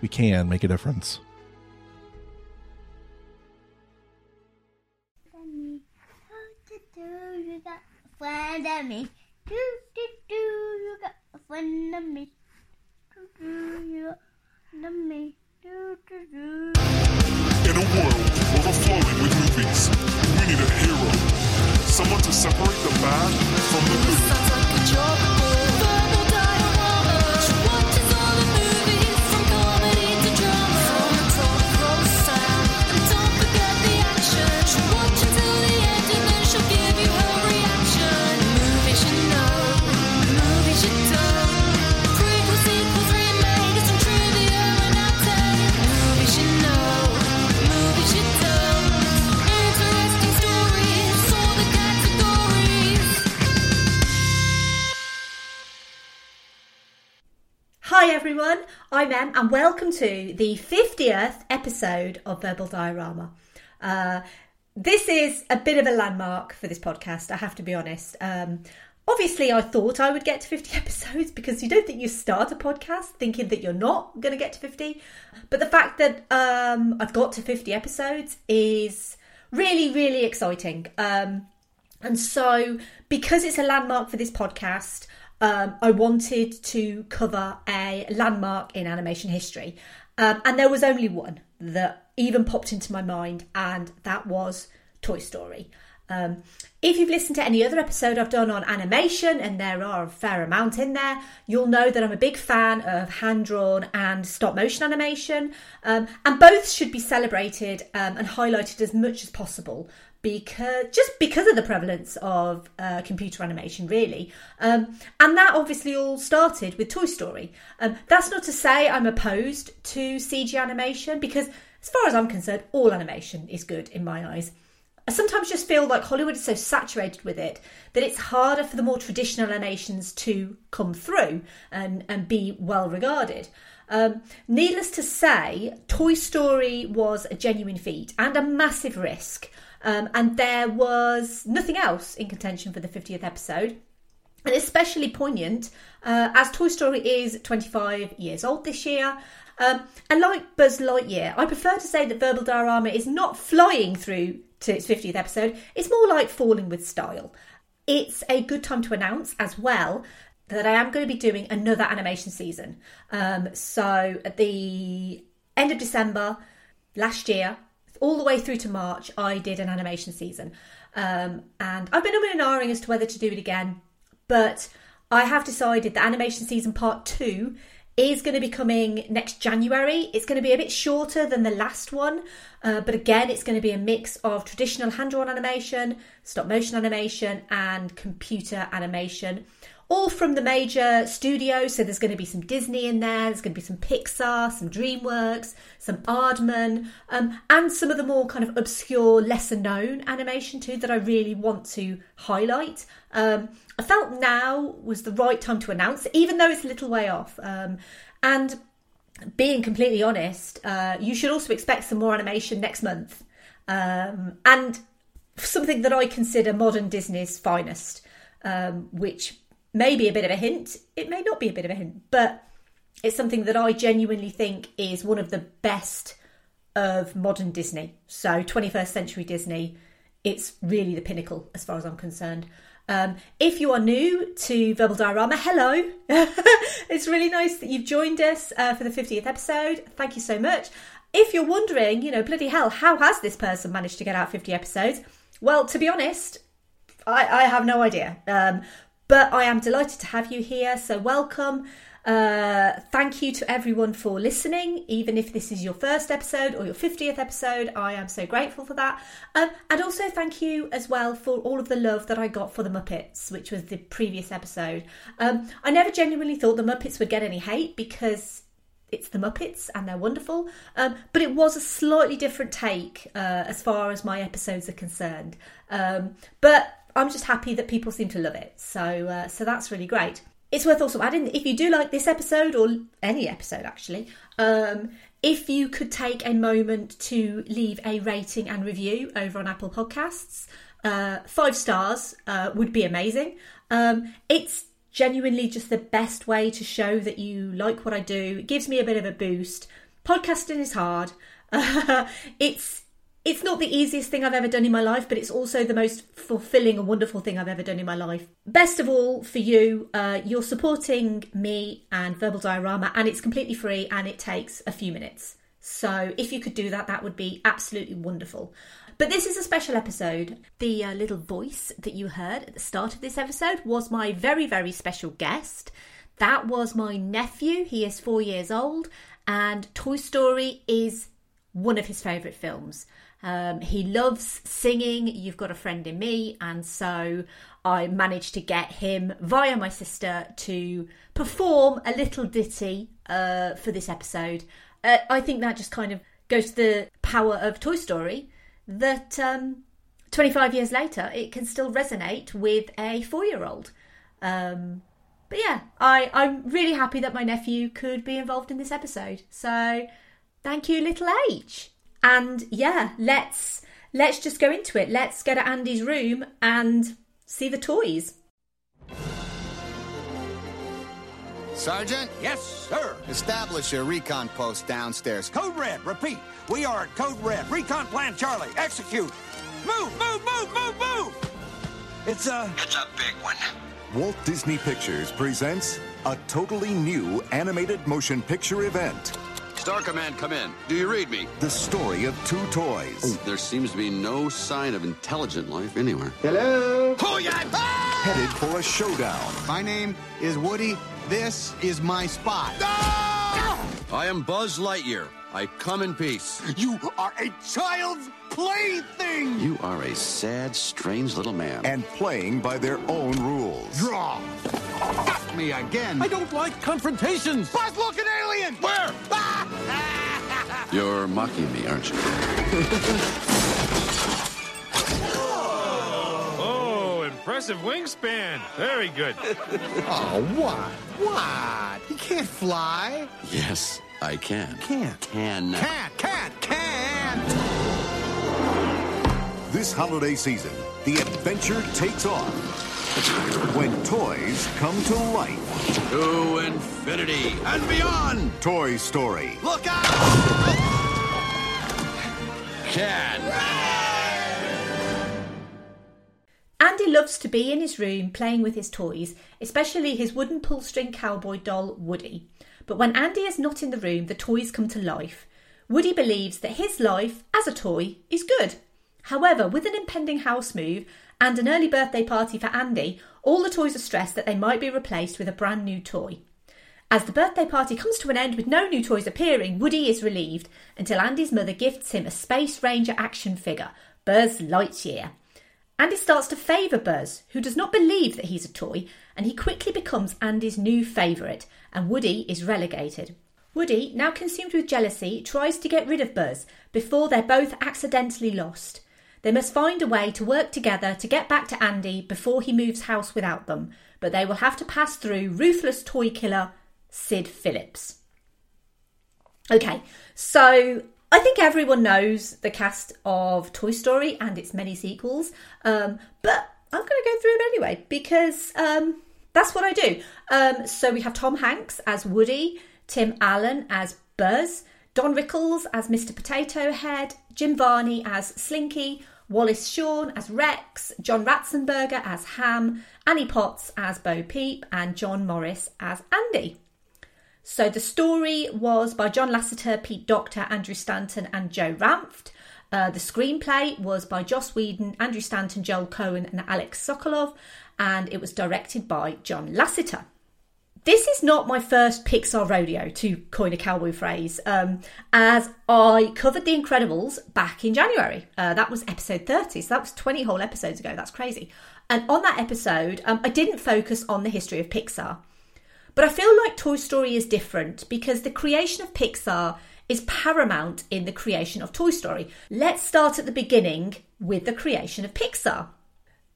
we can make a difference. You got a friend of me. Do, do, do, you got a friend of me. Do, do, you got a me. Do, do, do. In a world overflowing with movies, we need a hero. Someone to separate the bad from the good. Everyone, I'm Em, and welcome to the 50th episode of Verbal Diorama. Uh, this is a bit of a landmark for this podcast, I have to be honest. Um, obviously, I thought I would get to 50 episodes because you don't think you start a podcast thinking that you're not going to get to 50. But the fact that um, I've got to 50 episodes is really, really exciting. Um, and so, because it's a landmark for this podcast, um, I wanted to cover a landmark in animation history. Um, and there was only one that even popped into my mind, and that was Toy Story. Um, if you've listened to any other episode I've done on animation, and there are a fair amount in there, you'll know that I'm a big fan of hand drawn and stop motion animation, um, and both should be celebrated um, and highlighted as much as possible because just because of the prevalence of uh, computer animation, really, um, and that obviously all started with Toy Story. Um, that's not to say I'm opposed to CG animation because, as far as I'm concerned, all animation is good in my eyes. I sometimes just feel like Hollywood is so saturated with it that it's harder for the more traditional animations to come through and, and be well regarded. Um, needless to say, Toy Story was a genuine feat and a massive risk. Um, and there was nothing else in contention for the 50th episode. And especially poignant uh, as Toy Story is 25 years old this year. Um, and like Buzz Lightyear, I prefer to say that Verbal Diorama is not flying through to its 50th episode, it's more like falling with style. It's a good time to announce as well that I am going to be doing another animation season. Um, so at the end of December last year, all the way through to March, I did an animation season. Um, and I've been umming and ahhing as to whether to do it again, but I have decided that animation season part two is going to be coming next January. It's going to be a bit shorter than the last one, uh, but again, it's going to be a mix of traditional hand drawn animation, stop motion animation, and computer animation. All from the major studios, so there's going to be some Disney in there, there's going to be some Pixar, some DreamWorks, some Aardman, um, and some of the more kind of obscure, lesser known animation too that I really want to highlight. Um, I felt now was the right time to announce, even though it's a little way off. Um, and being completely honest, uh, you should also expect some more animation next month. Um, and something that I consider modern Disney's finest, um, which may be a bit of a hint, it may not be a bit of a hint, but it's something that I genuinely think is one of the best of modern Disney. So, 21st century Disney, it's really the pinnacle as far as I'm concerned. Um, if you are new to Verbal Diorama, hello. it's really nice that you've joined us uh, for the 50th episode. Thank you so much. if you're wondering, you know, bloody hell, how has this person managed to get out 50 episodes? Well, to be honest, I, I have no idea. Um, but I am delighted to have you here. So, welcome. Uh, thank you to everyone for listening, even if this is your first episode or your 50th episode. I am so grateful for that. Um, and also, thank you as well for all of the love that I got for the Muppets, which was the previous episode. Um, I never genuinely thought the Muppets would get any hate because it's the Muppets and they're wonderful. Um, but it was a slightly different take uh, as far as my episodes are concerned. Um, but I'm just happy that people seem to love it. So uh, so that's really great. It's worth also adding if you do like this episode or any episode actually, um, if you could take a moment to leave a rating and review over on Apple Podcasts, uh, five stars uh, would be amazing. Um, it's genuinely just the best way to show that you like what I do. It gives me a bit of a boost. Podcasting is hard. it's it's not the easiest thing I've ever done in my life, but it's also the most fulfilling and wonderful thing I've ever done in my life. Best of all, for you, uh, you're supporting me and Verbal Diorama, and it's completely free and it takes a few minutes. So if you could do that, that would be absolutely wonderful. But this is a special episode. The uh, little voice that you heard at the start of this episode was my very, very special guest. That was my nephew. He is four years old, and Toy Story is one of his favourite films. Um, he loves singing. You've got a friend in me, and so I managed to get him via my sister to perform a little ditty uh, for this episode. Uh, I think that just kind of goes to the power of Toy Story that um, 25 years later it can still resonate with a four year old. Um, but yeah, I, I'm really happy that my nephew could be involved in this episode. So thank you, little H. And yeah, let's let's just go into it. Let's go to Andy's room and see the toys. Sergeant, Yes, sir. establish a recon post downstairs. Code Red, repeat. We are at Code Red. Recon Plan Charlie. Execute. Move, move, move, move, move. It's a. It's a big one. Walt Disney Pictures presents a totally new animated motion picture event. Star Command, come in. Do you read me? The story of two toys There seems to be no sign of intelligent life anywhere. Hello! Hooyay! Ah! Headed for a showdown. My name is Woody. This is my spot. Ah! I am Buzz Lightyear. I come in peace. You are a child's plaything. You are a sad, strange little man. and playing by their own rules. Draw. Fuck me again. I don't like confrontations. Buzz look, looking alien. Where? You're mocking me, aren't you? Impressive wingspan. Very good. Oh, what? What? He can't fly. Yes, I can. Can't. Can. Can't, can't, can't. This holiday season, the adventure takes off when toys come to life. To infinity and beyond. Toy Story. Look out! Can. Andy loves to be in his room playing with his toys, especially his wooden pull string cowboy doll, Woody. But when Andy is not in the room, the toys come to life. Woody believes that his life as a toy is good. However, with an impending house move and an early birthday party for Andy, all the toys are stressed that they might be replaced with a brand new toy. As the birthday party comes to an end with no new toys appearing, Woody is relieved until Andy's mother gifts him a Space Ranger action figure, Buzz Lightyear. Andy starts to favour Buzz, who does not believe that he's a toy, and he quickly becomes Andy's new favourite, and Woody is relegated. Woody, now consumed with jealousy, tries to get rid of Buzz before they're both accidentally lost. They must find a way to work together to get back to Andy before he moves house without them, but they will have to pass through ruthless toy killer Sid Phillips. Okay, so I think everyone knows the cast of Toy Story and its many sequels, um, but I'm going to go through it anyway because um, that's what I do. Um, so we have Tom Hanks as Woody, Tim Allen as Buzz, Don Rickles as Mr. Potato Head, Jim Varney as Slinky, Wallace Shawn as Rex, John Ratzenberger as Ham, Annie Potts as Bo Peep, and John Morris as Andy. So the story was by John Lasseter, Pete Docter, Andrew Stanton, and Joe Ranft. Uh, the screenplay was by Joss Whedon, Andrew Stanton, Joel Cohen, and Alex Sokolov, and it was directed by John Lasseter. This is not my first Pixar rodeo, to coin a cowboy phrase, um, as I covered The Incredibles back in January. Uh, that was episode 30, so that was 20 whole episodes ago. That's crazy. And on that episode, um, I didn't focus on the history of Pixar. But I feel like Toy Story is different because the creation of Pixar is paramount in the creation of Toy Story. Let's start at the beginning with the creation of Pixar.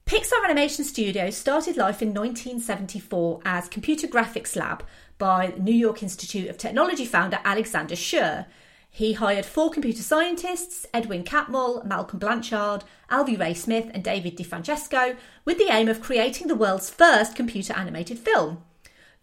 Pixar Animation Studios started life in 1974 as Computer Graphics Lab by New York Institute of Technology founder Alexander Schure. He hired four computer scientists, Edwin Catmull, Malcolm Blanchard, Alvy Ray Smith, and David DeFrancesco, with the aim of creating the world's first computer animated film.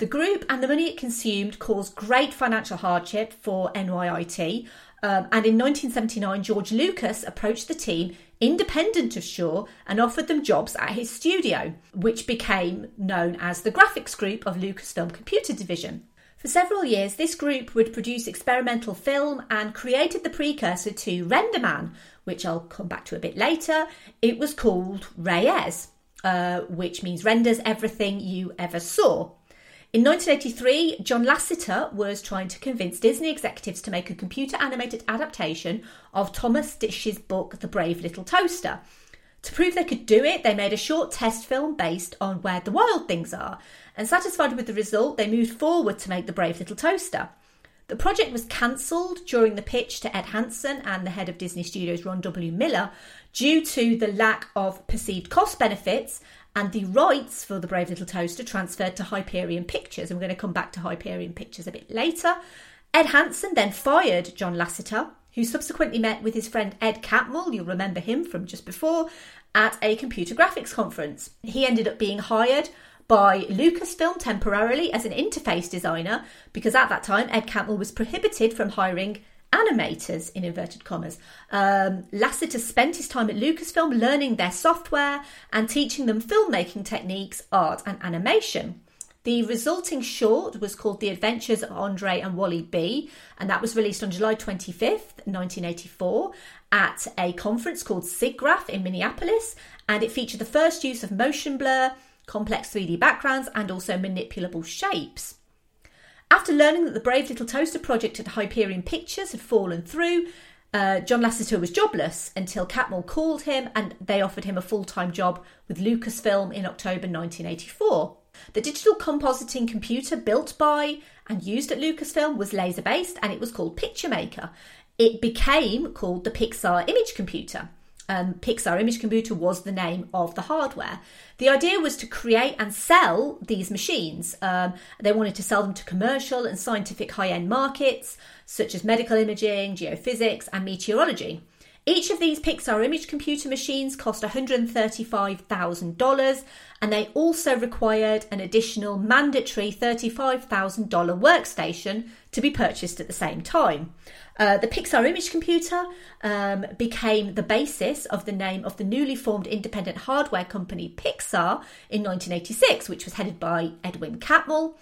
The group and the money it consumed caused great financial hardship for NYIT. Um, and in 1979, George Lucas approached the team, independent of Shaw, and offered them jobs at his studio, which became known as the Graphics Group of Lucasfilm Computer Division. For several years, this group would produce experimental film and created the precursor to RenderMan, which I'll come back to a bit later. It was called Reyes, uh, which means renders everything you ever saw. In 1983, John Lasseter was trying to convince Disney executives to make a computer animated adaptation of Thomas Disch's book The Brave Little Toaster. To prove they could do it, they made a short test film based on Where the Wild Things Are, and satisfied with the result, they moved forward to make The Brave Little Toaster. The project was cancelled during the pitch to Ed Hansen and the head of Disney Studios, Ron W. Miller, due to the lack of perceived cost benefits and the rights for the Brave Little Toaster transferred to Hyperion Pictures. And we're going to come back to Hyperion Pictures a bit later. Ed Hansen then fired John Lasseter, who subsequently met with his friend Ed Catmull, you'll remember him from just before, at a computer graphics conference. He ended up being hired by Lucasfilm temporarily as an interface designer because at that time Ed Catmull was prohibited from hiring animators in inverted commas. Um, Lasseter spent his time at Lucasfilm learning their software and teaching them filmmaking techniques, art, and animation. The resulting short was called The Adventures of Andre and Wally B, and that was released on July 25th, 1984, at a conference called SIGGRAPH in Minneapolis, and it featured the first use of motion blur, complex 3D backgrounds, and also manipulable shapes. After learning that the Brave Little Toaster project at Hyperion Pictures had fallen through, uh, John Lasseter was jobless until Catmull called him and they offered him a full time job with Lucasfilm in October 1984. The digital compositing computer built by and used at Lucasfilm was laser based and it was called Picturemaker. It became called the Pixar Image Computer. Um, Pixar Image Computer was the name of the hardware. The idea was to create and sell these machines. Um, they wanted to sell them to commercial and scientific high end markets, such as medical imaging, geophysics, and meteorology. Each of these Pixar image computer machines cost $135,000 and they also required an additional mandatory $35,000 workstation to be purchased at the same time. Uh, the Pixar image computer um, became the basis of the name of the newly formed independent hardware company Pixar in 1986, which was headed by Edwin Catmull.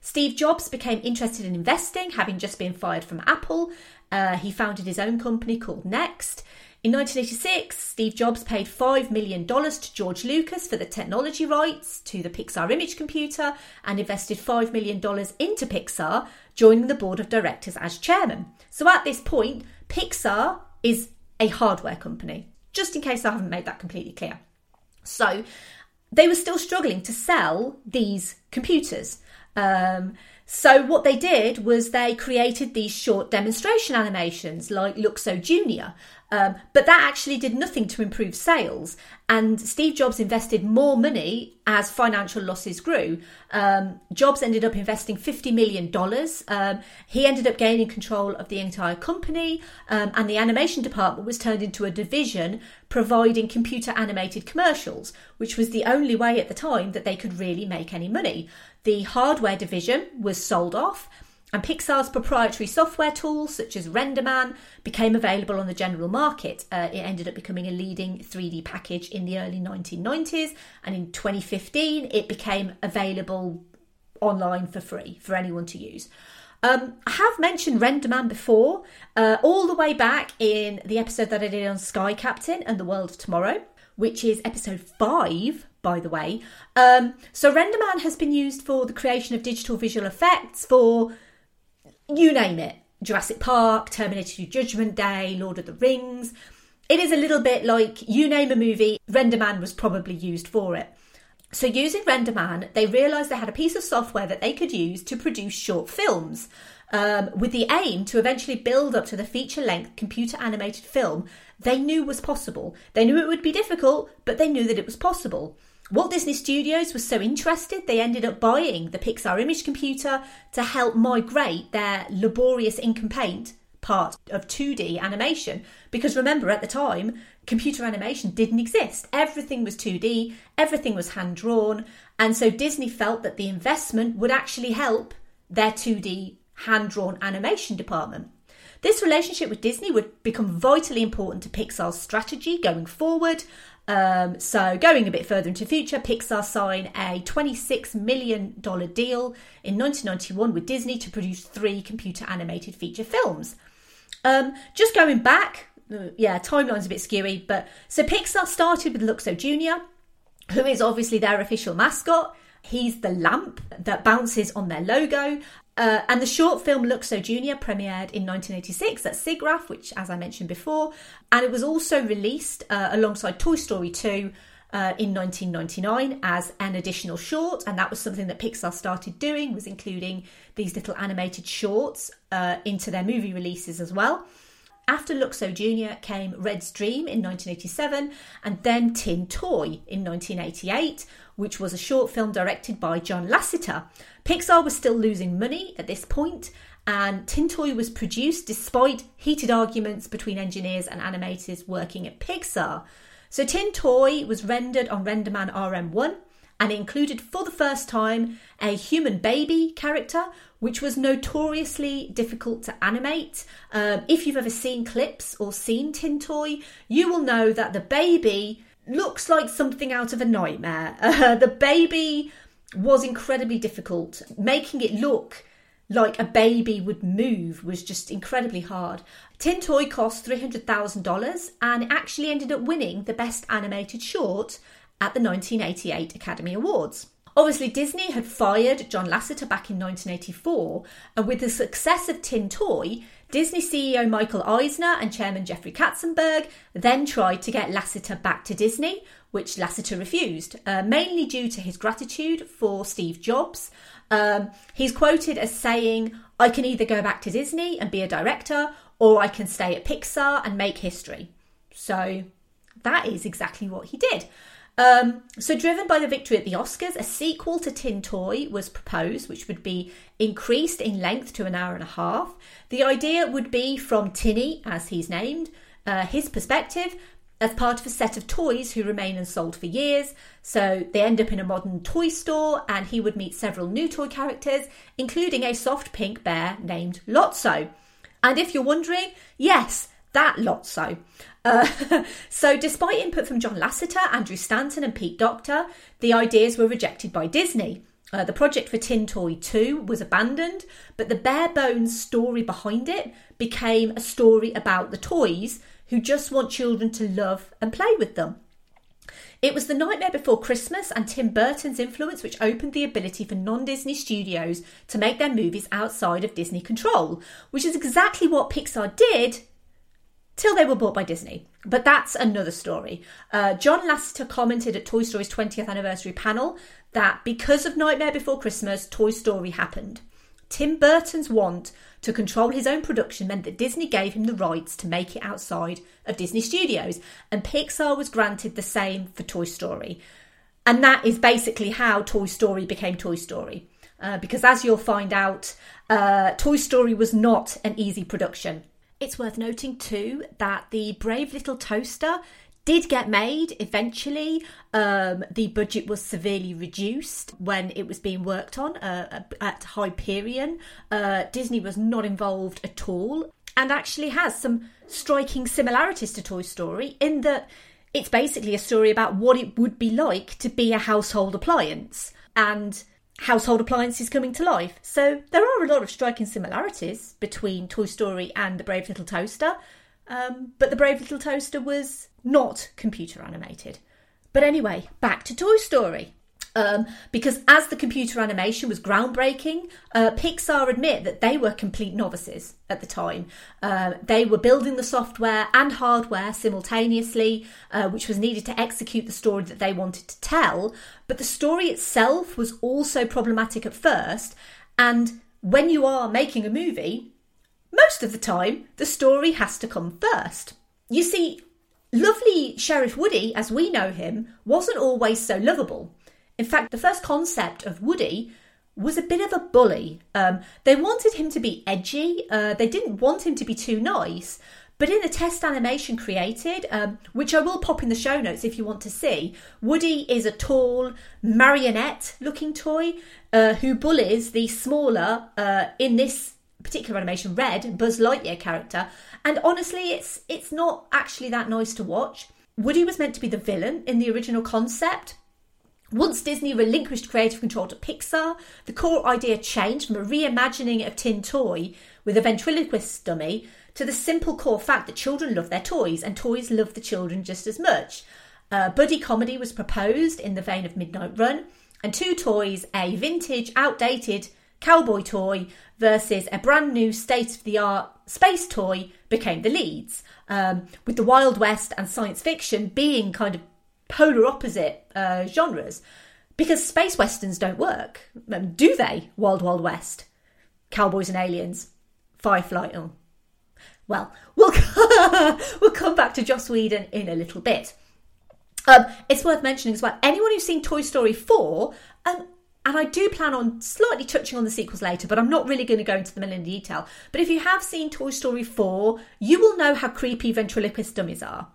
Steve Jobs became interested in investing, having just been fired from Apple. Uh, he founded his own company called Next. In 1986, Steve Jobs paid $5 million to George Lucas for the technology rights to the Pixar image computer and invested $5 million into Pixar, joining the board of directors as chairman. So at this point, Pixar is a hardware company, just in case I haven't made that completely clear. So they were still struggling to sell these computers. Um, so what they did was they created these short demonstration animations like Luxo Junior, um, but that actually did nothing to improve sales. And Steve Jobs invested more money as financial losses grew. Um, Jobs ended up investing $50 million. Um, he ended up gaining control of the entire company, um, and the animation department was turned into a division providing computer animated commercials, which was the only way at the time that they could really make any money. The hardware division was sold off. And Pixar's proprietary software tools, such as RenderMan, became available on the general market. Uh, it ended up becoming a leading 3D package in the early 1990s, and in 2015, it became available online for free for anyone to use. Um, I have mentioned Renderman before, uh, all the way back in the episode that I did on Sky Captain and the World of Tomorrow, which is episode five, by the way. Um, so Renderman has been used for the creation of digital visual effects for you name it Jurassic Park, Terminator 2 Judgment Day, Lord of the Rings. It is a little bit like you name a movie, Renderman was probably used for it. So, using Renderman, they realised they had a piece of software that they could use to produce short films, um, with the aim to eventually build up to the feature length computer animated film they knew was possible. They knew it would be difficult, but they knew that it was possible. Walt Disney Studios was so interested, they ended up buying the Pixar image computer to help migrate their laborious ink and paint part of 2D animation. Because remember, at the time, computer animation didn't exist. Everything was 2D, everything was hand drawn. And so Disney felt that the investment would actually help their 2D hand drawn animation department. This relationship with Disney would become vitally important to Pixar's strategy going forward. Um, so, going a bit further into future, Pixar signed a $26 million deal in 1991 with Disney to produce three computer animated feature films. Um, just going back, uh, yeah, timeline's a bit skewy, but so Pixar started with Luxo Jr., who is obviously their official mascot. He's the lamp that bounces on their logo. Uh, and the short film Luxo Jr. premiered in 1986 at SIGGRAPH, which, as I mentioned before, and it was also released uh, alongside Toy Story 2 uh, in 1999 as an additional short, and that was something that Pixar started doing, was including these little animated shorts uh, into their movie releases as well. After Luxo Jr. came Red's Dream in 1987 and then Tin Toy in 1988, which was a short film directed by John Lasseter. Pixar was still losing money at this point, and Tin Toy was produced despite heated arguments between engineers and animators working at Pixar. So Tin Toy was rendered on Renderman RM1 and included for the first time a human baby character, which was notoriously difficult to animate. Um, if you've ever seen clips or seen Tin Toy, you will know that the baby looks like something out of a nightmare. Uh, the baby was incredibly difficult. Making it look like a baby would move was just incredibly hard. Tin Toy cost $300,000 and actually ended up winning the Best Animated Short at the 1988 Academy Awards. Obviously, Disney had fired John Lasseter back in 1984, and with the success of Tin Toy, Disney CEO Michael Eisner and Chairman Jeffrey Katzenberg then tried to get Lasseter back to Disney, which Lasseter refused, uh, mainly due to his gratitude for Steve Jobs. Um, he's quoted as saying, I can either go back to Disney and be a director, or I can stay at Pixar and make history. So that is exactly what he did. Um, so, driven by the victory at the Oscars, a sequel to Tin Toy was proposed, which would be increased in length to an hour and a half. The idea would be from Tinny, as he's named, uh, his perspective, as part of a set of toys who remain unsold for years. So, they end up in a modern toy store, and he would meet several new toy characters, including a soft pink bear named Lotso. And if you're wondering, yes, that Lotso. Uh, so, despite input from John Lasseter, Andrew Stanton, and Pete Docter, the ideas were rejected by Disney. Uh, the project for Tin Toy 2 was abandoned, but the bare bones story behind it became a story about the toys who just want children to love and play with them. It was The Nightmare Before Christmas and Tim Burton's influence which opened the ability for non Disney studios to make their movies outside of Disney control, which is exactly what Pixar did till they were bought by Disney. But that's another story. Uh, John Lasseter commented at Toy Story's 20th anniversary panel that because of Nightmare Before Christmas, Toy Story happened. Tim Burton's want to control his own production meant that Disney gave him the rights to make it outside of Disney Studios, and Pixar was granted the same for Toy Story. And that is basically how Toy Story became Toy Story. Uh, because as you'll find out, uh, Toy Story was not an easy production. It's worth noting too that the Brave Little Toaster did get made eventually. Um, the budget was severely reduced when it was being worked on uh, at Hyperion. Uh, Disney was not involved at all and actually has some striking similarities to Toy Story in that it's basically a story about what it would be like to be a household appliance. And household appliances coming to life. So there are a lot of striking similarities between Toy Story and The Brave Little Toaster, um, but The Brave Little Toaster was not computer animated. But anyway, back to Toy Story. Um, because as the computer animation was groundbreaking, uh, Pixar admit that they were complete novices at the time. Uh, they were building the software and hardware simultaneously, uh, which was needed to execute the story that they wanted to tell. But the story itself was also problematic at first. And when you are making a movie, most of the time, the story has to come first. You see, lovely Sheriff Woody, as we know him, wasn't always so lovable. In fact, the first concept of Woody was a bit of a bully. Um, they wanted him to be edgy, uh, they didn't want him to be too nice. But in the test animation created, um, which I will pop in the show notes if you want to see, Woody is a tall marionette looking toy uh, who bullies the smaller, uh, in this particular animation, Red, Buzz Lightyear character. And honestly, it's it's not actually that nice to watch. Woody was meant to be the villain in the original concept, once Disney relinquished creative control to Pixar, the core idea changed from a reimagining of Tin Toy with a ventriloquist dummy to the simple core fact that children love their toys and toys love the children just as much. Buddy comedy was proposed in the vein of Midnight Run, and two toys, a vintage, outdated cowboy toy versus a brand new state of the art space toy, became the leads, um, with the Wild West and science fiction being kind of polar opposite uh, genres because space westerns don't work, do they? Wild Wild West, cowboys and aliens, Firefly. Oh. Well, we'll we'll come back to Joss Whedon in a little bit. Um, it's worth mentioning as well. Anyone who's seen Toy Story four, um, and I do plan on slightly touching on the sequels later, but I'm not really going to go into them in detail. But if you have seen Toy Story four, you will know how creepy ventriloquist dummies are.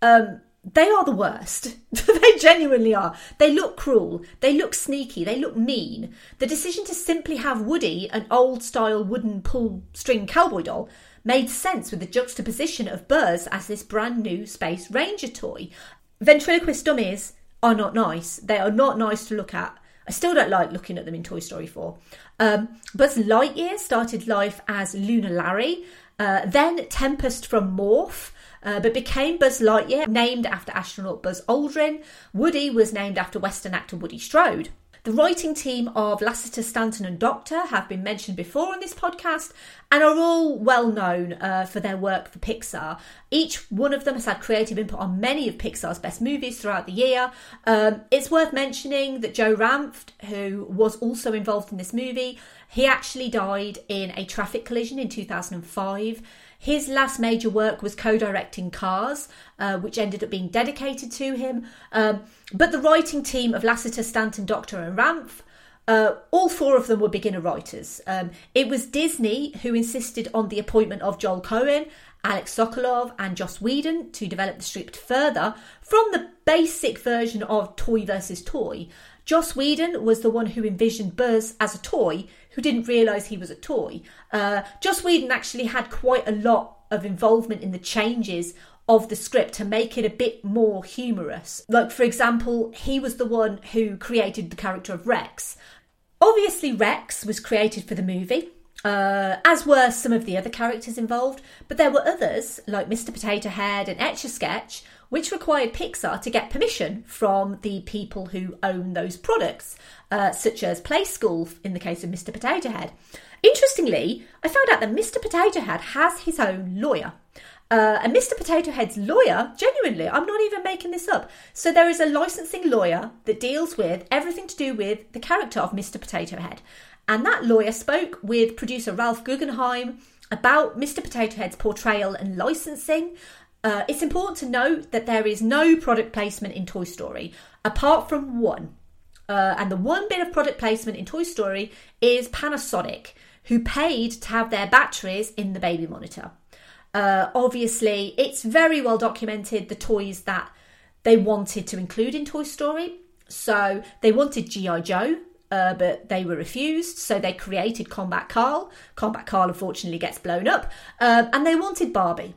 Um, they are the worst. they genuinely are. They look cruel. They look sneaky. They look mean. The decision to simply have Woody, an old style wooden pull string cowboy doll, made sense with the juxtaposition of Buzz as this brand new Space Ranger toy. Ventriloquist dummies are not nice. They are not nice to look at. I still don't like looking at them in Toy Story 4. Um, Buzz Lightyear started life as Lunar Larry, uh, then Tempus from Morph, uh, but became Buzz Lightyear, named after astronaut Buzz Aldrin. Woody was named after Western actor Woody Strode. The writing team of Lasseter, Stanton, and Docter have been mentioned before on this podcast and are all well known uh, for their work for Pixar. Each one of them has had creative input on many of Pixar's best movies throughout the year. Um, it's worth mentioning that Joe Ranft, who was also involved in this movie, he actually died in a traffic collision in 2005. His last major work was co directing Cars, uh, which ended up being dedicated to him. Um, but the writing team of Lasseter, Stanton, Docter, and Ranft, uh, all four of them were beginner writers. Um, it was Disney who insisted on the appointment of Joel Cohen, Alex Sokolov, and Joss Whedon to develop the script further from the basic version of Toy versus Toy. Joss Whedon was the one who envisioned Buzz as a toy who didn't realise he was a toy. Uh, Joss Whedon actually had quite a lot of involvement in the changes of the script to make it a bit more humorous. Like, for example, he was the one who created the character of Rex. Obviously, Rex was created for the movie. Uh, as were some of the other characters involved, but there were others, like Mr. Potato Head and Etch a Sketch, which required Pixar to get permission from the people who own those products, uh, such as Playskool in the case of Mr. Potato Head. Interestingly, I found out that Mr. Potato Head has his own lawyer. Uh, and Mr. Potato Head's lawyer, genuinely, I'm not even making this up. So there is a licensing lawyer that deals with everything to do with the character of Mr. Potato Head. And that lawyer spoke with producer Ralph Guggenheim about Mr. Potato Head's portrayal and licensing. Uh, it's important to note that there is no product placement in Toy Story, apart from one. Uh, and the one bit of product placement in Toy Story is Panasonic, who paid to have their batteries in the baby monitor. Uh, obviously, it's very well documented the toys that they wanted to include in Toy Story. So they wanted G.I. Joe, uh, but they were refused. So they created Combat Carl. Combat Carl unfortunately gets blown up. Um, and they wanted Barbie.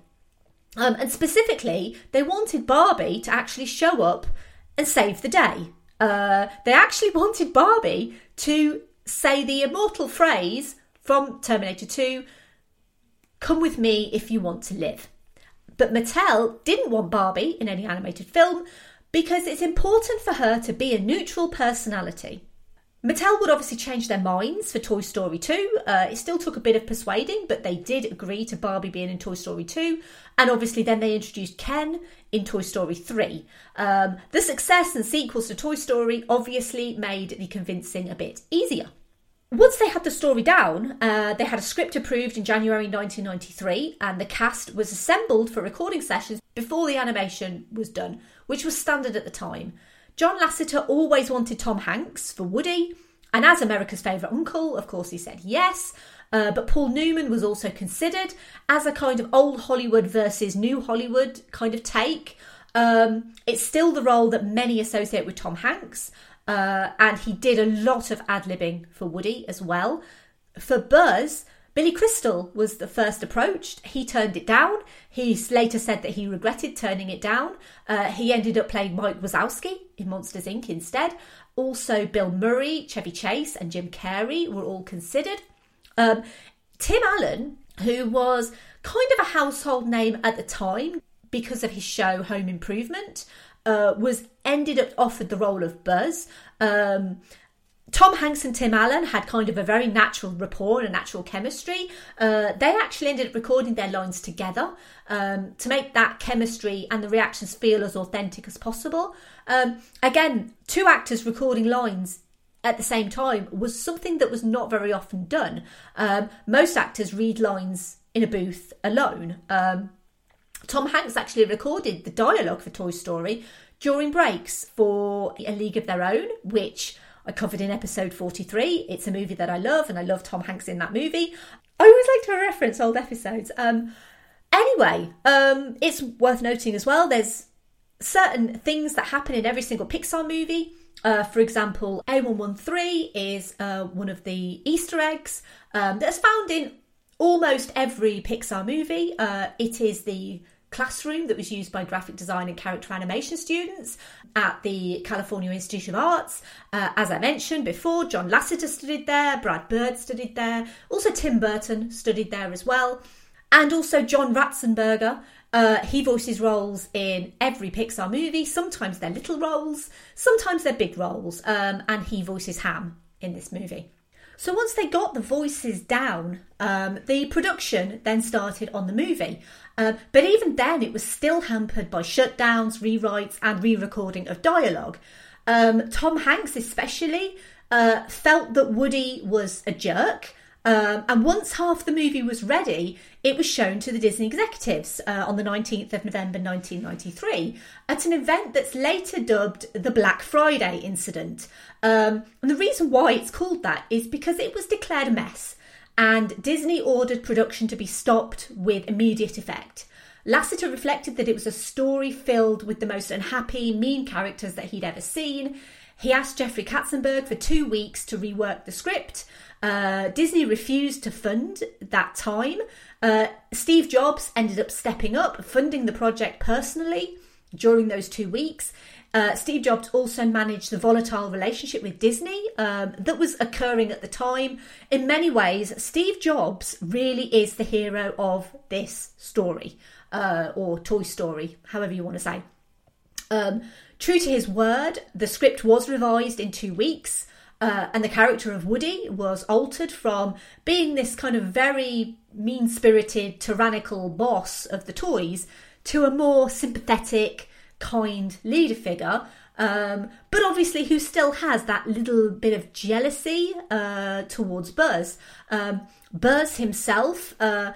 Um, and specifically, they wanted Barbie to actually show up and save the day. Uh, they actually wanted Barbie to say the immortal phrase from Terminator 2 Come with me if you want to live. But Mattel didn't want Barbie in any animated film because it's important for her to be a neutral personality. Mattel would obviously change their minds for Toy Story 2. Uh, it still took a bit of persuading, but they did agree to Barbie being in Toy Story 2. And obviously, then they introduced Ken in Toy Story 3. Um, the success and sequels to Toy Story obviously made the convincing a bit easier. Once they had the story down, uh, they had a script approved in January 1993, and the cast was assembled for recording sessions before the animation was done, which was standard at the time. John Lasseter always wanted Tom Hanks for Woody, and as America's favourite uncle, of course, he said yes. Uh, but Paul Newman was also considered as a kind of old Hollywood versus new Hollywood kind of take. Um, it's still the role that many associate with Tom Hanks, uh, and he did a lot of ad libbing for Woody as well. For Buzz, Billy Crystal was the first approached. He turned it down. He later said that he regretted turning it down. Uh, he ended up playing Mike Wazowski in Monsters Inc. instead. Also, Bill Murray, Chevy Chase, and Jim Carrey were all considered. Um, Tim Allen, who was kind of a household name at the time because of his show Home Improvement, uh, was ended up offered the role of Buzz. Um, Tom Hanks and Tim Allen had kind of a very natural rapport and a natural chemistry. Uh, they actually ended up recording their lines together um, to make that chemistry and the reactions feel as authentic as possible. Um, again, two actors recording lines at the same time was something that was not very often done. Um, most actors read lines in a booth alone. Um, Tom Hanks actually recorded the dialogue for Toy Story during breaks for A League of Their Own, which I covered in episode 43. It's a movie that I love, and I love Tom Hanks in that movie. I always like to reference old episodes. Um, anyway, um, it's worth noting as well, there's certain things that happen in every single Pixar movie. Uh, for example, A113 is uh, one of the Easter eggs um, that's found in almost every Pixar movie. Uh, it is the classroom that was used by graphic design and character animation students at the California Institute of Arts. Uh, as I mentioned before, John Lasseter studied there, Brad Bird studied there, also Tim Burton studied there as well, and also John Ratzenberger. Uh, he voices roles in every Pixar movie. Sometimes they're little roles, sometimes they're big roles, um, and he voices Ham in this movie. So once they got the voices down, um, the production then started on the movie. Uh, but even then, it was still hampered by shutdowns, rewrites, and re recording of dialogue. Um, Tom Hanks, especially, uh, felt that Woody was a jerk. Um, and once half the movie was ready, it was shown to the Disney executives uh, on the 19th of November 1993 at an event that's later dubbed the Black Friday incident. Um, and the reason why it's called that is because it was declared a mess and Disney ordered production to be stopped with immediate effect. Lasseter reflected that it was a story filled with the most unhappy, mean characters that he'd ever seen. He asked Jeffrey Katzenberg for two weeks to rework the script. Uh, Disney refused to fund that time. Uh, Steve Jobs ended up stepping up, funding the project personally during those two weeks. Uh, Steve Jobs also managed the volatile relationship with Disney um, that was occurring at the time. In many ways, Steve Jobs really is the hero of this story, uh, or Toy Story, however you want to say. Um, true to his word, the script was revised in two weeks. Uh, and the character of Woody was altered from being this kind of very mean spirited, tyrannical boss of the toys to a more sympathetic, kind leader figure. Um, but obviously, who still has that little bit of jealousy uh, towards Buzz. Um, Buzz himself, uh,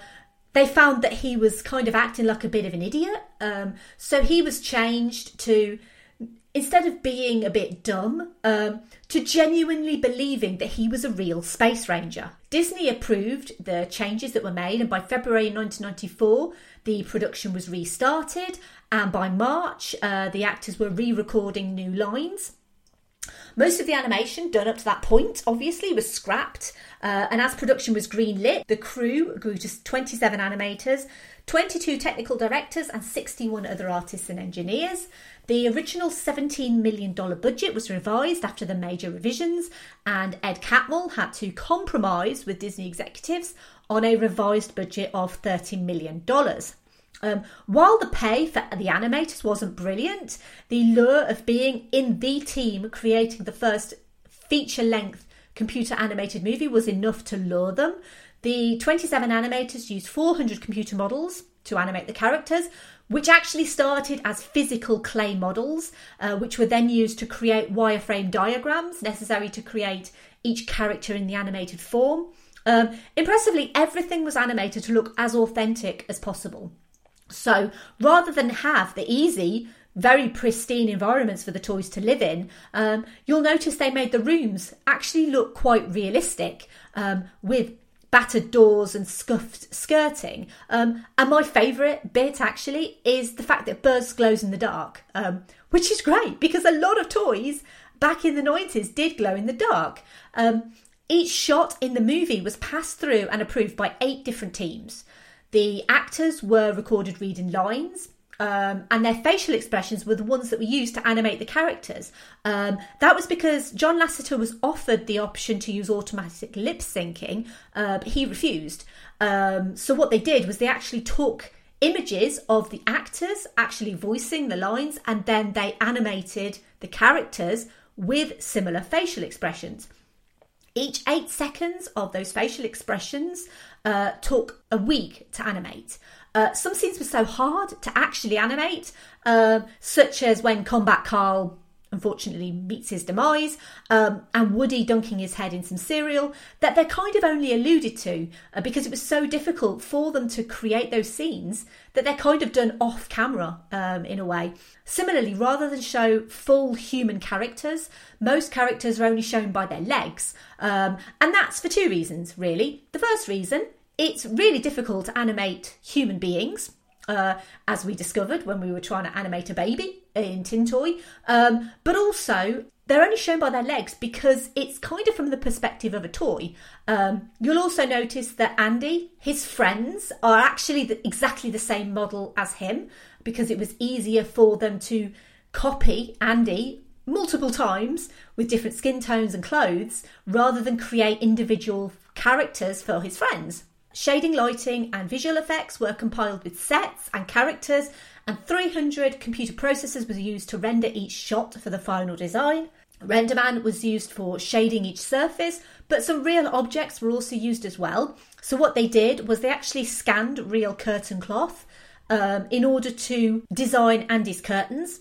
they found that he was kind of acting like a bit of an idiot. Um, so he was changed to instead of being a bit dumb, um, to genuinely believing that he was a real space ranger. Disney approved the changes that were made, and by February 1994, the production was restarted, and by March, uh, the actors were re recording new lines. Most of the animation done up to that point, obviously, was scrapped. Uh, and as production was greenlit, the crew grew to 27 animators, 22 technical directors, and 61 other artists and engineers. The original $17 million budget was revised after the major revisions, and Ed Catmull had to compromise with Disney executives on a revised budget of $30 million. Um, while the pay for the animators wasn't brilliant, the lure of being in the team creating the first feature length computer animated movie was enough to lure them. The 27 animators used 400 computer models to animate the characters, which actually started as physical clay models, uh, which were then used to create wireframe diagrams necessary to create each character in the animated form. Um, impressively, everything was animated to look as authentic as possible. So rather than have the easy, very pristine environments for the toys to live in, um, you'll notice they made the rooms actually look quite realistic um, with battered doors and scuffed skirting. Um, and my favourite bit actually is the fact that Buzz glows in the dark, um, which is great because a lot of toys back in the 90s did glow in the dark. Um, each shot in the movie was passed through and approved by eight different teams. The actors were recorded reading lines, um, and their facial expressions were the ones that were used to animate the characters. Um, that was because John Lasseter was offered the option to use automatic lip syncing, uh, but he refused. Um, so what they did was they actually took images of the actors actually voicing the lines, and then they animated the characters with similar facial expressions. Each eight seconds of those facial expressions uh, took a week to animate. Uh, some scenes were so hard to actually animate, um, such as when Combat Carl unfortunately meets his demise, um, and Woody dunking his head in some cereal, that they're kind of only alluded to uh, because it was so difficult for them to create those scenes that they're kind of done off camera um, in a way. Similarly, rather than show full human characters, most characters are only shown by their legs, um, and that's for two reasons, really. The first reason, it's really difficult to animate human beings. Uh, as we discovered when we were trying to animate a baby in Tin Toy, um, but also they're only shown by their legs because it's kind of from the perspective of a toy. Um, you'll also notice that Andy, his friends, are actually the, exactly the same model as him because it was easier for them to copy Andy multiple times with different skin tones and clothes rather than create individual characters for his friends. Shading, lighting, and visual effects were compiled with sets and characters, and 300 computer processors were used to render each shot for the final design. RenderMan was used for shading each surface, but some real objects were also used as well. So, what they did was they actually scanned real curtain cloth um, in order to design Andy's curtains.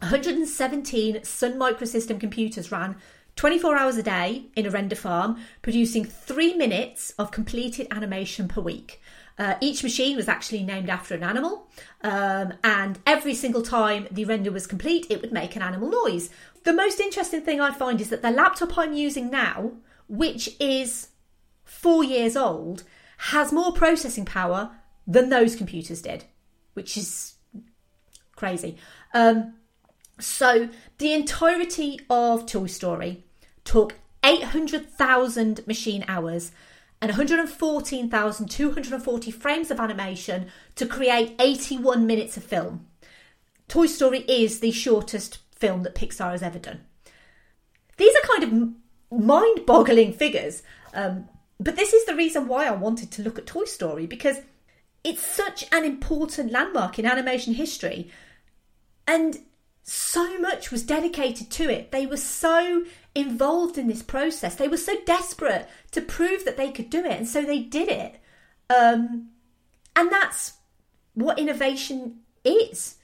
117 Sun Microsystem computers ran 24 hours a day in a render farm, producing three minutes of completed animation per week. Uh, each machine was actually named after an animal, um, and every single time the render was complete, it would make an animal noise. The most interesting thing I find is that the laptop I'm using now, which is four years old, has more processing power than those computers did, which is crazy. Um, so the entirety of Toy Story took 800,000 machine hours and 114,240 frames of animation to create 81 minutes of film. Toy Story is the shortest film that Pixar has ever done. These are kind of mind boggling figures, um, but this is the reason why I wanted to look at Toy Story because it's such an important landmark in animation history. And so much was dedicated to it. They were so involved in this process. They were so desperate to prove that they could do it, and so they did it. Um, and that's what innovation is.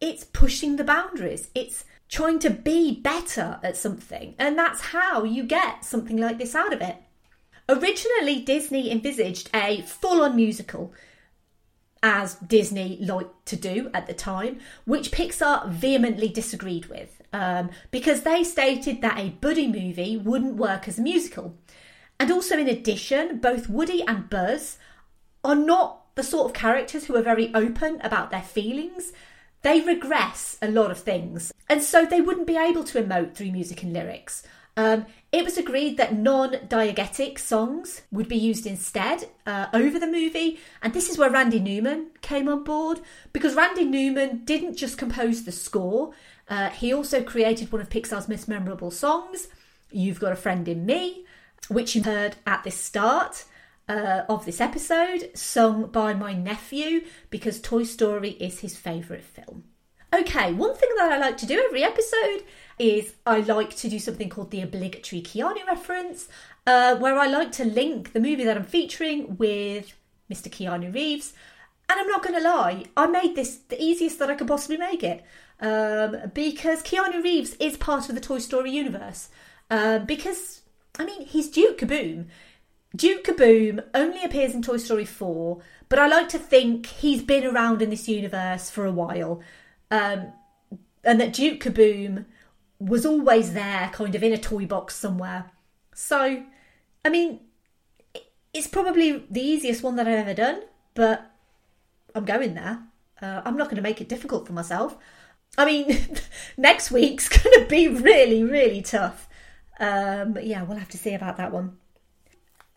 It's pushing the boundaries. It's trying to be better at something, and that's how you get something like this out of it. Originally, Disney envisaged a full-on musical as Disney liked to do at the time, which Pixar vehemently disagreed with um, because they stated that a buddy movie wouldn't work as a musical. And also, in addition, both Woody and Buzz are not the sort of characters who are very open about their feelings. They regress a lot of things, and so they wouldn't be able to emote through music and lyrics. Um, it was agreed that non diegetic songs would be used instead uh, over the movie, and this is where Randy Newman came on board because Randy Newman didn't just compose the score, uh, he also created one of Pixar's most memorable songs, You've Got a Friend in Me, which you heard at the start. Uh, of this episode, sung by my nephew because Toy Story is his favourite film. Okay, one thing that I like to do every episode is I like to do something called the obligatory Keanu reference, uh, where I like to link the movie that I'm featuring with Mr. Keanu Reeves. And I'm not going to lie, I made this the easiest that I could possibly make it um, because Keanu Reeves is part of the Toy Story universe. Uh, because, I mean, he's Duke Kaboom. Duke Kaboom only appears in Toy Story 4, but I like to think he's been around in this universe for a while. Um, and that Duke Kaboom was always there, kind of in a toy box somewhere. So, I mean, it's probably the easiest one that I've ever done, but I'm going there. Uh, I'm not going to make it difficult for myself. I mean, next week's going to be really, really tough. Um, yeah, we'll have to see about that one.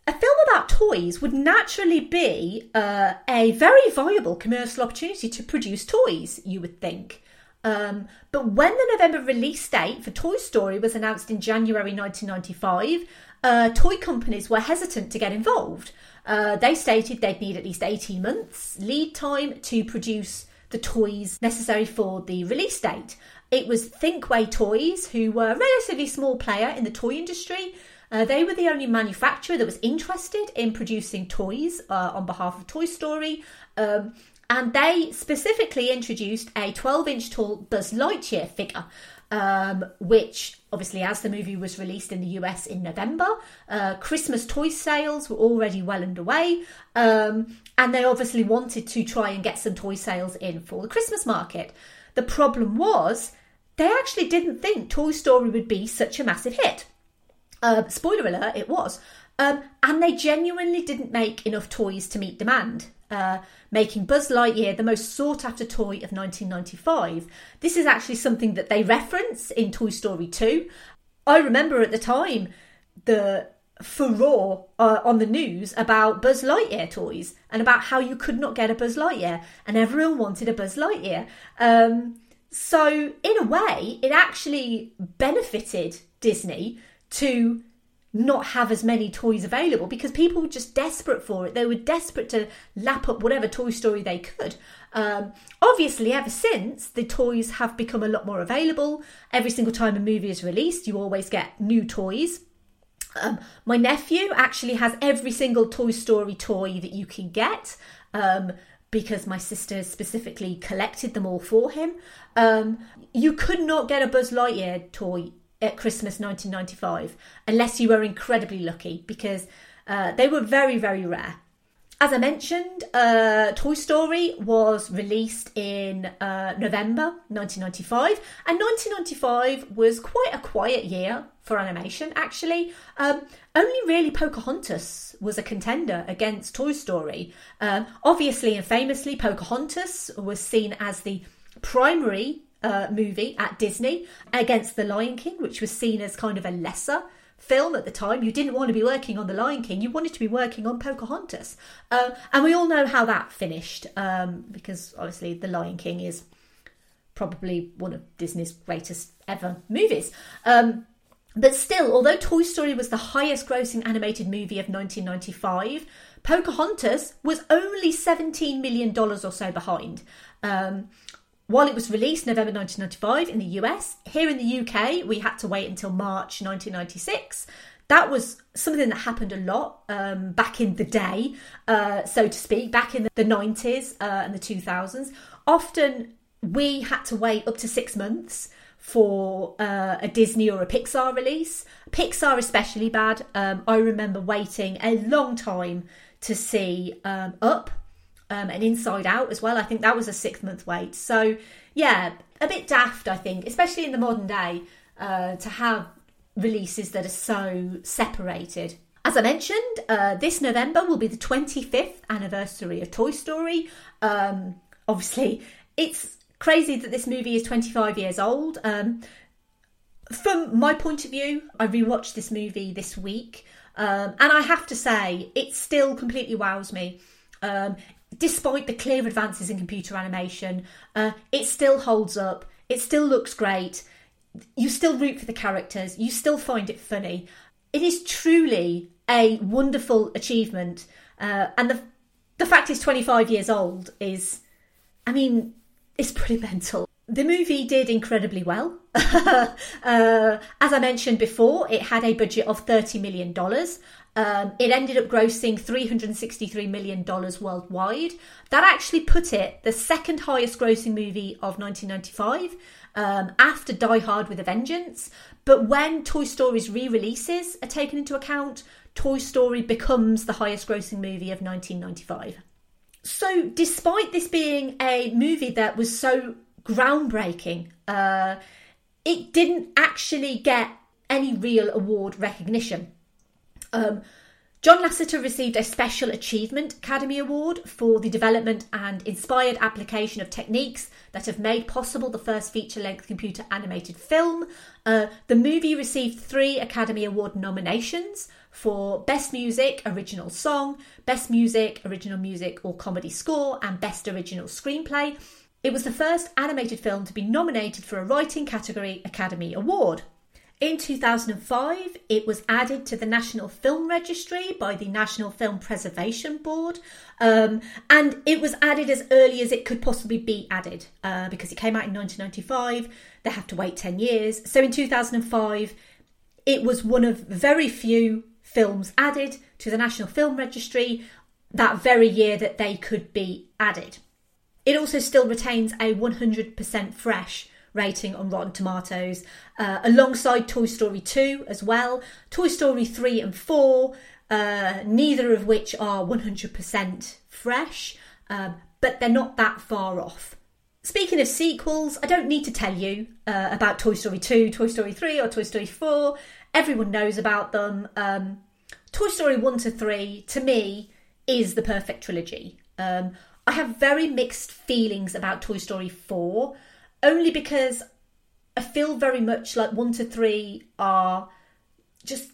A film about toys would naturally be uh, a very viable commercial opportunity to produce toys, you would think. Um, but when the November release date for Toy Story was announced in January 1995, uh, toy companies were hesitant to get involved. Uh, they stated they'd need at least 18 months lead time to produce the toys necessary for the release date. It was Thinkway Toys, who were a relatively small player in the toy industry. Uh, they were the only manufacturer that was interested in producing toys uh, on behalf of Toy Story. Um, and they specifically introduced a 12 inch tall Buzz Lightyear figure, um, which obviously, as the movie was released in the US in November, uh, Christmas toy sales were already well underway. Um, and they obviously wanted to try and get some toy sales in for the Christmas market. The problem was, they actually didn't think Toy Story would be such a massive hit. Uh, spoiler alert, it was. Um, and they genuinely didn't make enough toys to meet demand, uh, making Buzz Lightyear the most sought after toy of 1995. This is actually something that they reference in Toy Story 2. I remember at the time the furore uh, on the news about Buzz Lightyear toys and about how you could not get a Buzz Lightyear, and everyone wanted a Buzz Lightyear. Um, so, in a way, it actually benefited Disney to not have as many toys available because people were just desperate for it. They were desperate to lap up whatever Toy Story they could. Um, obviously, ever since, the toys have become a lot more available. Every single time a movie is released, you always get new toys. Um, my nephew actually has every single Toy Story toy that you can get. Um, because my sister specifically collected them all for him. Um, you could not get a Buzz Lightyear toy at Christmas 1995 unless you were incredibly lucky because uh, they were very, very rare. As I mentioned, uh, Toy Story was released in uh, November 1995, and 1995 was quite a quiet year for animation, actually. Um, only really Pocahontas was a contender against Toy Story. Um, obviously and famously, Pocahontas was seen as the primary uh, movie at Disney against The Lion King, which was seen as kind of a lesser film at the time. You didn't want to be working on The Lion King, you wanted to be working on Pocahontas. Uh, and we all know how that finished um, because obviously The Lion King is probably one of Disney's greatest ever movies. Um, but still, although Toy Story was the highest grossing animated movie of 1995, Pocahontas was only $17 million or so behind. Um, while it was released November 1995 in the US, here in the UK, we had to wait until March 1996. That was something that happened a lot um, back in the day, uh, so to speak, back in the 90s uh, and the 2000s. Often we had to wait up to six months for uh, a Disney or a Pixar release. Pixar, especially bad. Um, I remember waiting a long time to see um, Up um, and Inside Out as well. I think that was a six month wait. So, yeah, a bit daft, I think, especially in the modern day, uh, to have releases that are so separated. As I mentioned, uh, this November will be the 25th anniversary of Toy Story. Um, obviously, it's crazy that this movie is 25 years old. Um, from my point of view, I rewatched this movie this week, um, and I have to say, it still completely wows me. Um, despite the clear advances in computer animation, uh, it still holds up. It still looks great. You still root for the characters. You still find it funny. It is truly a wonderful achievement, uh, and the the fact it's 25 years old is, I mean, it's pretty mental. The movie did incredibly well. uh, as I mentioned before, it had a budget of $30 million. Um, it ended up grossing $363 million worldwide. That actually put it the second highest grossing movie of 1995 um, after Die Hard with a Vengeance. But when Toy Story's re releases are taken into account, Toy Story becomes the highest grossing movie of 1995. So, despite this being a movie that was so groundbreaking, uh, it didn't actually get any real award recognition. Um, John Lasseter received a Special Achievement Academy Award for the development and inspired application of techniques that have made possible the first feature length computer animated film. Uh, the movie received three Academy Award nominations for Best Music, Original Song, Best Music, Original Music or Comedy Score, and Best Original Screenplay. It was the first animated film to be nominated for a Writing Category Academy Award. In 2005, it was added to the National Film Registry by the National Film Preservation Board, um, and it was added as early as it could possibly be added uh, because it came out in 1995. They have to wait 10 years. So in 2005, it was one of very few films added to the National Film Registry that very year that they could be added. It also still retains a 100% fresh rating on Rotten Tomatoes, uh, alongside Toy Story 2 as well, Toy Story 3 and 4, uh, neither of which are 100% fresh, um, but they're not that far off. Speaking of sequels, I don't need to tell you uh, about Toy Story 2, Toy Story 3, or Toy Story 4. Everyone knows about them. Um, Toy Story 1 to 3, to me, is the perfect trilogy. Um, I have very mixed feelings about Toy Story 4 only because I feel very much like one to three are just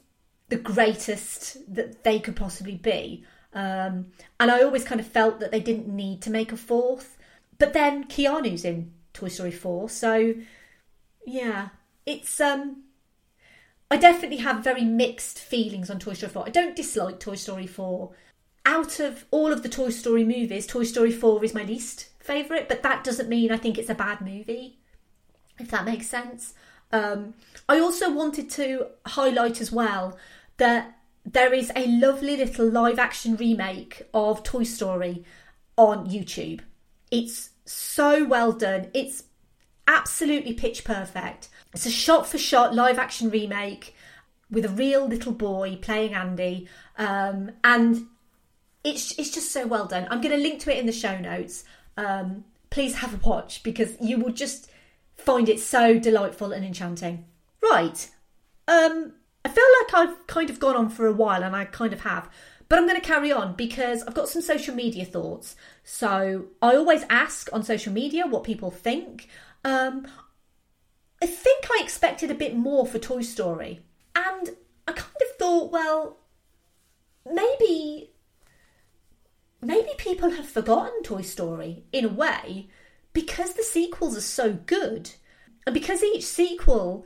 the greatest that they could possibly be. Um, and I always kind of felt that they didn't need to make a fourth. But then Keanu's in Toy Story 4, so yeah, it's um I definitely have very mixed feelings on Toy Story 4. I don't dislike Toy Story 4. Out of all of the Toy Story movies, Toy Story 4 is my least favourite, but that doesn't mean I think it's a bad movie, if that makes sense. Um, I also wanted to highlight as well that there is a lovely little live action remake of Toy Story on YouTube. It's so well done. It's absolutely pitch perfect. It's a shot for shot live action remake with a real little boy playing Andy, um, and it's it's just so well done. I'm going to link to it in the show notes. Um, please have a watch because you will just find it so delightful and enchanting. Right. Um, I feel like I've kind of gone on for a while, and I kind of have. But I'm going to carry on because I've got some social media thoughts. So I always ask on social media what people think. Um, I think I expected a bit more for Toy Story. And I kind of thought, well, maybe maybe people have forgotten Toy Story in a way because the sequels are so good. And because each sequel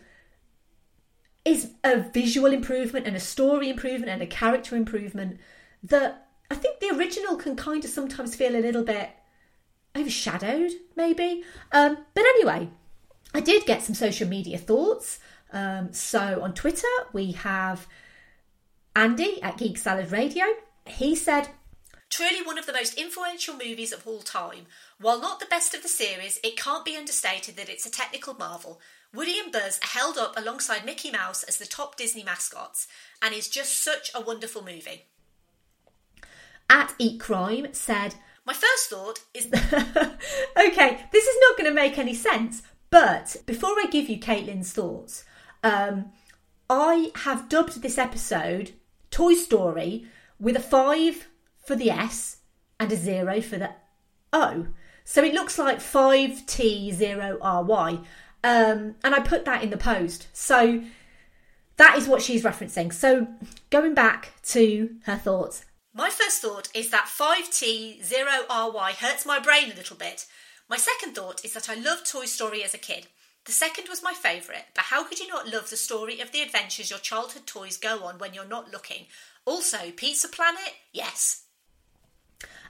is a visual improvement and a story improvement and a character improvement that I think the original can kind of sometimes feel a little bit overshadowed, maybe. Um, but anyway, I did get some social media thoughts. Um, so on Twitter, we have Andy at Geek Salad Radio. He said, Truly one of the most influential movies of all time. While not the best of the series, it can't be understated that it's a technical marvel. Woody and Buzz are held up alongside Mickey Mouse as the top Disney mascots, and is just such a wonderful movie. At Eat Crime said, My first thought is okay, this is not going to make any sense, but before I give you Caitlin's thoughts, um, I have dubbed this episode Toy Story with a 5 for the S and a 0 for the O. So it looks like 5T0RY. Um, and I put that in the post. So that is what she's referencing. So going back to her thoughts. My first thought is that 5T0RY hurts my brain a little bit. My second thought is that I loved Toy Story as a kid. The second was my favourite, but how could you not love the story of the adventures your childhood toys go on when you're not looking? Also, Pizza Planet? Yes.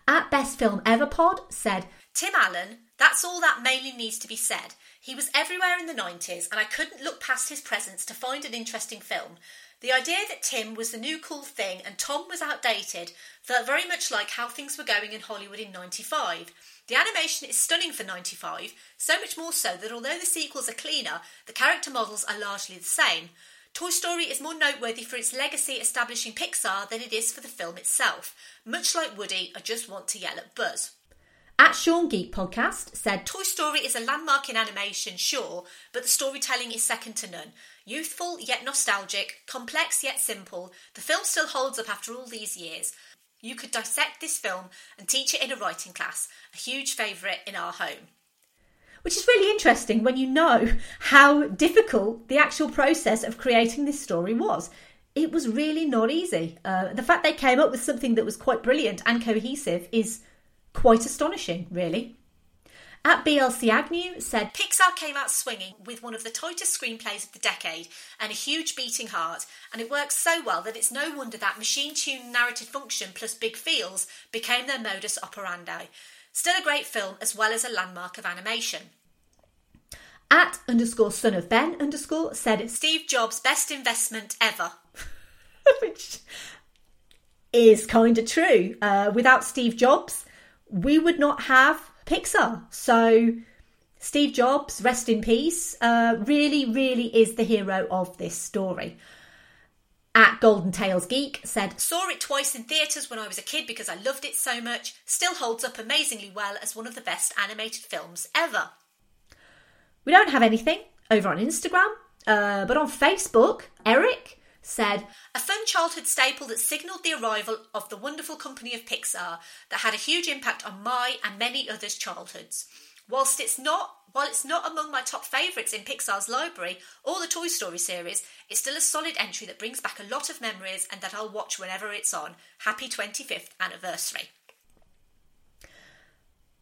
At Best Film Ever Pod said, Tim Allen, that's all that mainly needs to be said. He was everywhere in the 90s, and I couldn't look past his presence to find an interesting film. The idea that Tim was the new cool thing and Tom was outdated felt very much like how things were going in Hollywood in 95. The animation is stunning for 95, so much more so that although the sequels are cleaner, the character models are largely the same. Toy Story is more noteworthy for its legacy establishing Pixar than it is for the film itself. Much like Woody, I just want to yell at Buzz. At Sean Geek Podcast said Toy Story is a landmark in animation, sure, but the storytelling is second to none. Youthful yet nostalgic, complex yet simple, the film still holds up after all these years. You could dissect this film and teach it in a writing class, a huge favourite in our home. Which is really interesting when you know how difficult the actual process of creating this story was. It was really not easy. Uh, the fact they came up with something that was quite brilliant and cohesive is quite astonishing, really. At BLC Agnew said Pixar came out swinging with one of the tightest screenplays of the decade and a huge beating heart, and it works so well that it's no wonder that machine tuned narrative function plus big feels became their modus operandi. Still a great film as well as a landmark of animation. At underscore son of Ben underscore said Steve Jobs' best investment ever. Which is kind of true. Uh, without Steve Jobs, we would not have Pixar. So, Steve Jobs, rest in peace, uh, really, really is the hero of this story. At Golden Tales Geek said, Saw it twice in theatres when I was a kid because I loved it so much. Still holds up amazingly well as one of the best animated films ever. We don't have anything over on Instagram, uh, but on Facebook, Eric said, A fun childhood staple that signalled the arrival of the wonderful company of Pixar that had a huge impact on my and many others' childhoods. Whilst it's not while it's not among my top favourites in Pixar's library or the Toy Story series, it's still a solid entry that brings back a lot of memories and that I'll watch whenever it's on. Happy 25th anniversary.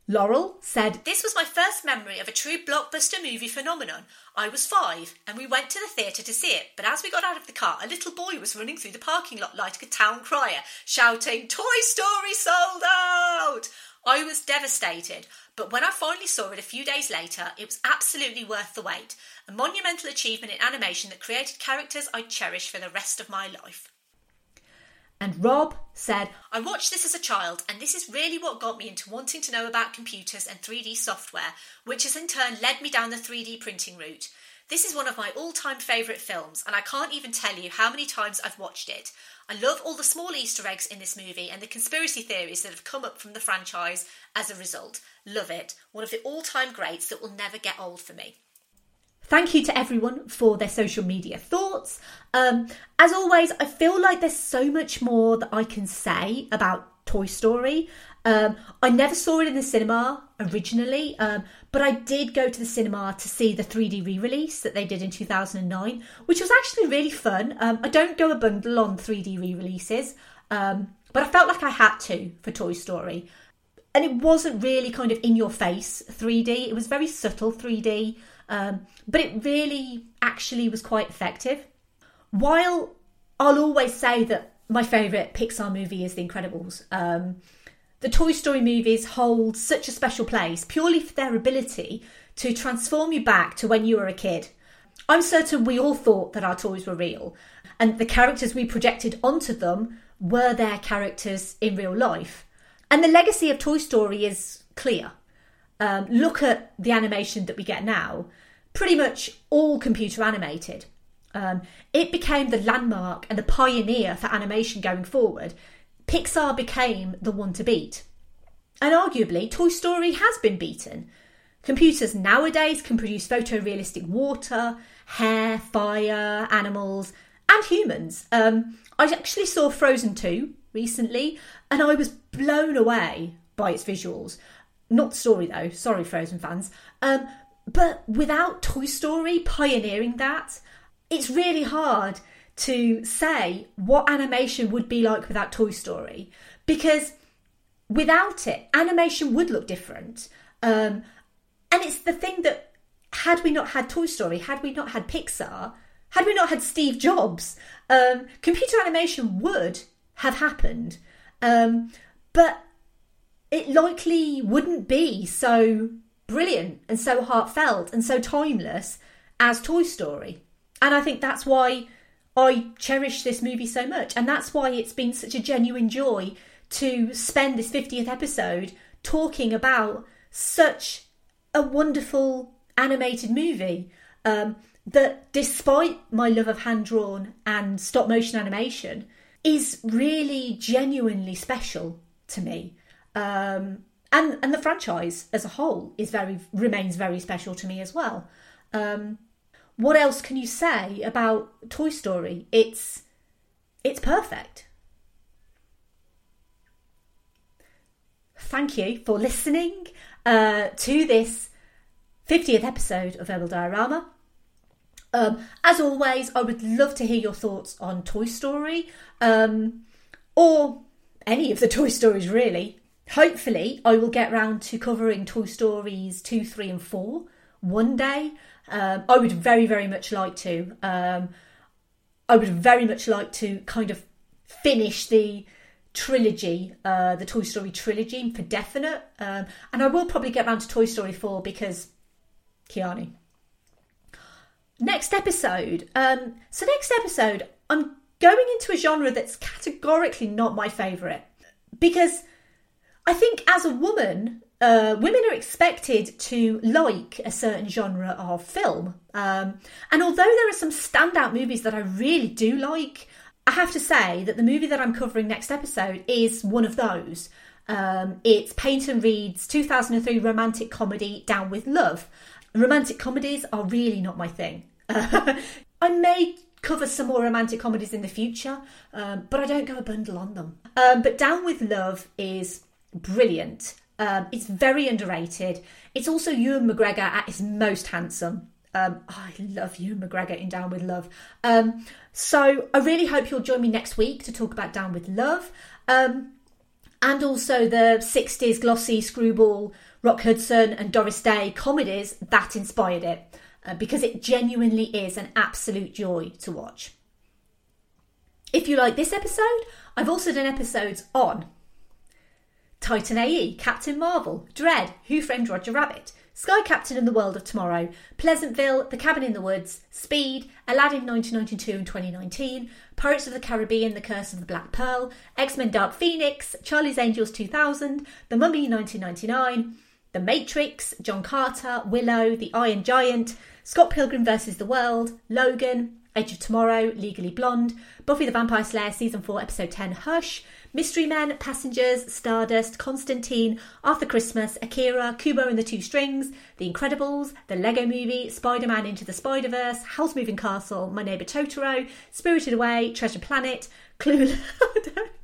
Laurel said, This was my first memory of a true blockbuster movie phenomenon. I was five, and we went to the theatre to see it, but as we got out of the car, a little boy was running through the parking lot like a town crier, shouting, Toy Story sold out! I was devastated, but when I finally saw it a few days later, it was absolutely worth the wait. A monumental achievement in animation that created characters I'd cherish for the rest of my life. And Rob said, I watched this as a child, and this is really what got me into wanting to know about computers and 3D software, which has in turn led me down the 3D printing route. This is one of my all time favourite films, and I can't even tell you how many times I've watched it. I love all the small Easter eggs in this movie and the conspiracy theories that have come up from the franchise as a result. Love it. One of the all time greats that will never get old for me. Thank you to everyone for their social media thoughts. Um, as always, I feel like there's so much more that I can say about Toy Story. Um, I never saw it in the cinema originally, um, but I did go to the cinema to see the 3D re release that they did in 2009, which was actually really fun. Um, I don't go a bundle on 3D re releases, um, but I felt like I had to for Toy Story. And it wasn't really kind of in your face 3D, it was very subtle 3D. Um, but it really actually was quite effective. While I'll always say that my favourite Pixar movie is The Incredibles, um, the Toy Story movies hold such a special place purely for their ability to transform you back to when you were a kid. I'm certain we all thought that our toys were real, and the characters we projected onto them were their characters in real life. And the legacy of Toy Story is clear. Um, look at the animation that we get now, pretty much all computer animated. Um, it became the landmark and the pioneer for animation going forward. Pixar became the one to beat. And arguably, Toy Story has been beaten. Computers nowadays can produce photorealistic water, hair, fire, animals, and humans. Um, I actually saw Frozen 2 recently, and I was blown away by its visuals. Not story though, sorry, Frozen fans. Um, but without Toy Story pioneering that, it's really hard to say what animation would be like without Toy Story because without it, animation would look different. Um, and it's the thing that had we not had Toy Story, had we not had Pixar, had we not had Steve Jobs, um, computer animation would have happened. Um, but it likely wouldn't be so brilliant and so heartfelt and so timeless as Toy Story. And I think that's why I cherish this movie so much. And that's why it's been such a genuine joy to spend this 50th episode talking about such a wonderful animated movie um, that, despite my love of hand drawn and stop motion animation, is really genuinely special to me. Um, and and the franchise as a whole is very remains very special to me as well. Um, what else can you say about Toy Story? It's it's perfect. Thank you for listening uh, to this 50th episode of Verbal Diorama. Um, as always, I would love to hear your thoughts on Toy Story um, or any of the Toy Stories, really. Hopefully, I will get round to covering Toy Stories 2, 3, and 4 one day. Um, I would very, very much like to. Um, I would very much like to kind of finish the trilogy, uh, the Toy Story trilogy for definite. Um, and I will probably get round to Toy Story 4 because Keanu. Next episode. Um, so, next episode, I'm going into a genre that's categorically not my favourite because I think as a woman, uh, women are expected to like a certain genre of film. Um, and although there are some standout movies that I really do like, I have to say that the movie that I'm covering next episode is one of those. Um, it's Peyton Reed's 2003 romantic comedy Down with Love. Romantic comedies are really not my thing. I may cover some more romantic comedies in the future, um, but I don't go a bundle on them. Um, but Down with Love is brilliant. Um, it's very underrated. It's also Ewan McGregor at his most handsome. Um, I love Ewan McGregor in Down with Love. Um, so I really hope you'll join me next week to talk about Down with Love. Um, and also the 60s glossy screwball, Rock Hudson and Doris Day comedies that inspired it. Uh, because it genuinely is an absolute joy to watch. If you like this episode, I've also done episodes on Titan AE, Captain Marvel, Dredd, Who Framed Roger Rabbit, Sky Captain and the World of Tomorrow, Pleasantville, The Cabin in the Woods, Speed, Aladdin 1992 and 2019, Pirates of the Caribbean, The Curse of the Black Pearl, X Men Dark Phoenix, Charlie's Angels 2000, The Mummy 1999, The Matrix, John Carter, Willow, The Iron Giant, Scott Pilgrim vs. the World, Logan, Edge of Tomorrow, Legally Blonde, Buffy the Vampire Slayer Season 4, Episode 10, Hush, Mystery Men, Passengers, Stardust, Constantine, Arthur Christmas, Akira, Kubo and the Two Strings, The Incredibles, The Lego Movie, Spider Man Into the Spider Verse, Howl's Moving Castle, My Neighbour Totoro, Spirited Away, Treasure Planet, Clueless.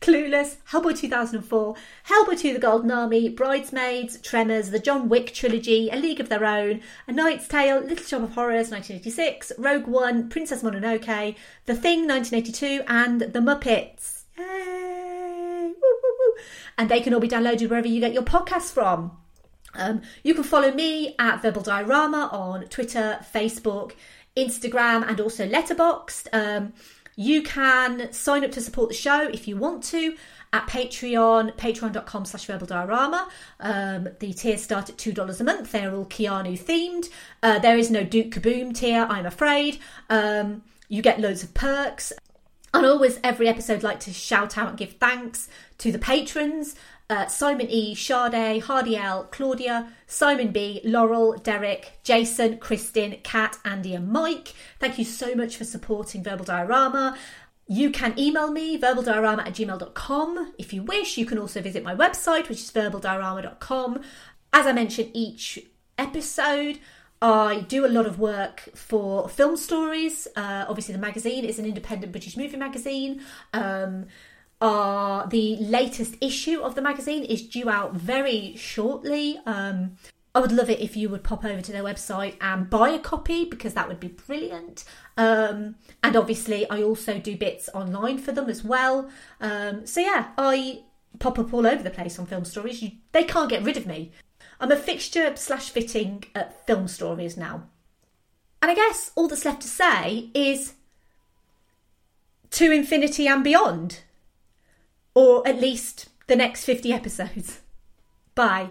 Clueless, Hellboy 2004, Hellboy 2 The Golden Army, Bridesmaids, Tremors, The John Wick Trilogy, A League of Their Own, A Knight's Tale, Little Shop of Horrors 1986, Rogue One, Princess Mononoke, The Thing 1982, and The Muppets. Woo. And they can all be downloaded wherever you get your podcasts from. Um, you can follow me at Verbal Diorama on Twitter, Facebook, Instagram, and also Letterboxd. Um, you can sign up to support the show if you want to at Patreon, patreon.com slash verbal diorama. Um, the tiers start at $2 a month. They're all Keanu themed. Uh, there is no Duke Kaboom tier, I'm afraid. Um, you get loads of perks. And always, every episode, like to shout out and give thanks to the patrons. Uh, Simon E, Sade, Hardy L, Claudia, Simon B, Laurel, Derek, Jason, Kristin, Kat, Andy, and Mike. Thank you so much for supporting Verbal Diorama. You can email me, verbaldiorama at gmail.com. If you wish, you can also visit my website, which is verbaldiorama.com. As I mentioned each episode, I do a lot of work for film stories. Uh, obviously, the magazine is an independent British movie magazine. Um, uh, the latest issue of the magazine is due out very shortly. Um, I would love it if you would pop over to their website and buy a copy because that would be brilliant. Um, and obviously, I also do bits online for them as well. Um, so yeah, I pop up all over the place on film stories. You, they can't get rid of me. I'm a fixture slash fitting at film stories now. And I guess all that's left to say is to infinity and beyond, or at least the next 50 episodes. Bye.